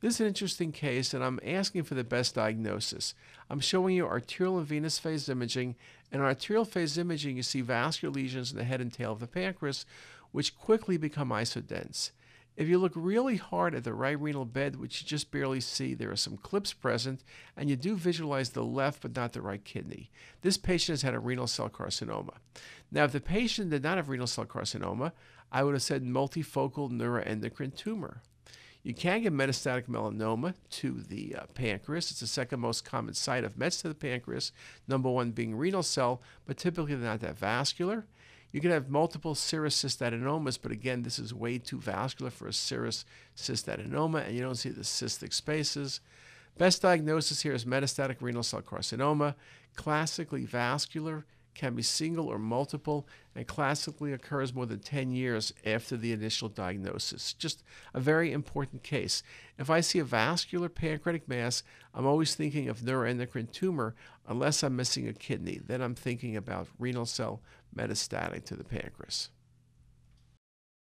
This is an interesting case, and I'm asking for the best diagnosis. I'm showing you arterial and venous phase imaging. In arterial phase imaging, you see vascular lesions in the head and tail of the pancreas, which quickly become isodense. If you look really hard at the right renal bed, which you just barely see, there are some clips present, and you do visualize the left but not the right kidney. This patient has had a renal cell carcinoma. Now, if the patient did not have renal cell carcinoma, I would have said multifocal neuroendocrine tumor. You can get metastatic melanoma to the uh, pancreas. It's the second most common site of mets to the pancreas, number one being renal cell, but typically they're not that vascular. You can have multiple serous cystadenomas, but again, this is way too vascular for a serous cystadenoma, and you don't see the cystic spaces. Best diagnosis here is metastatic renal cell carcinoma, classically vascular, can be single or multiple, and classically occurs more than 10 years after the initial diagnosis. Just a very important case. If I see a vascular pancreatic mass, I'm always thinking of neuroendocrine tumor, unless I'm missing a kidney. Then I'm thinking about renal cell metastatic to the pancreas.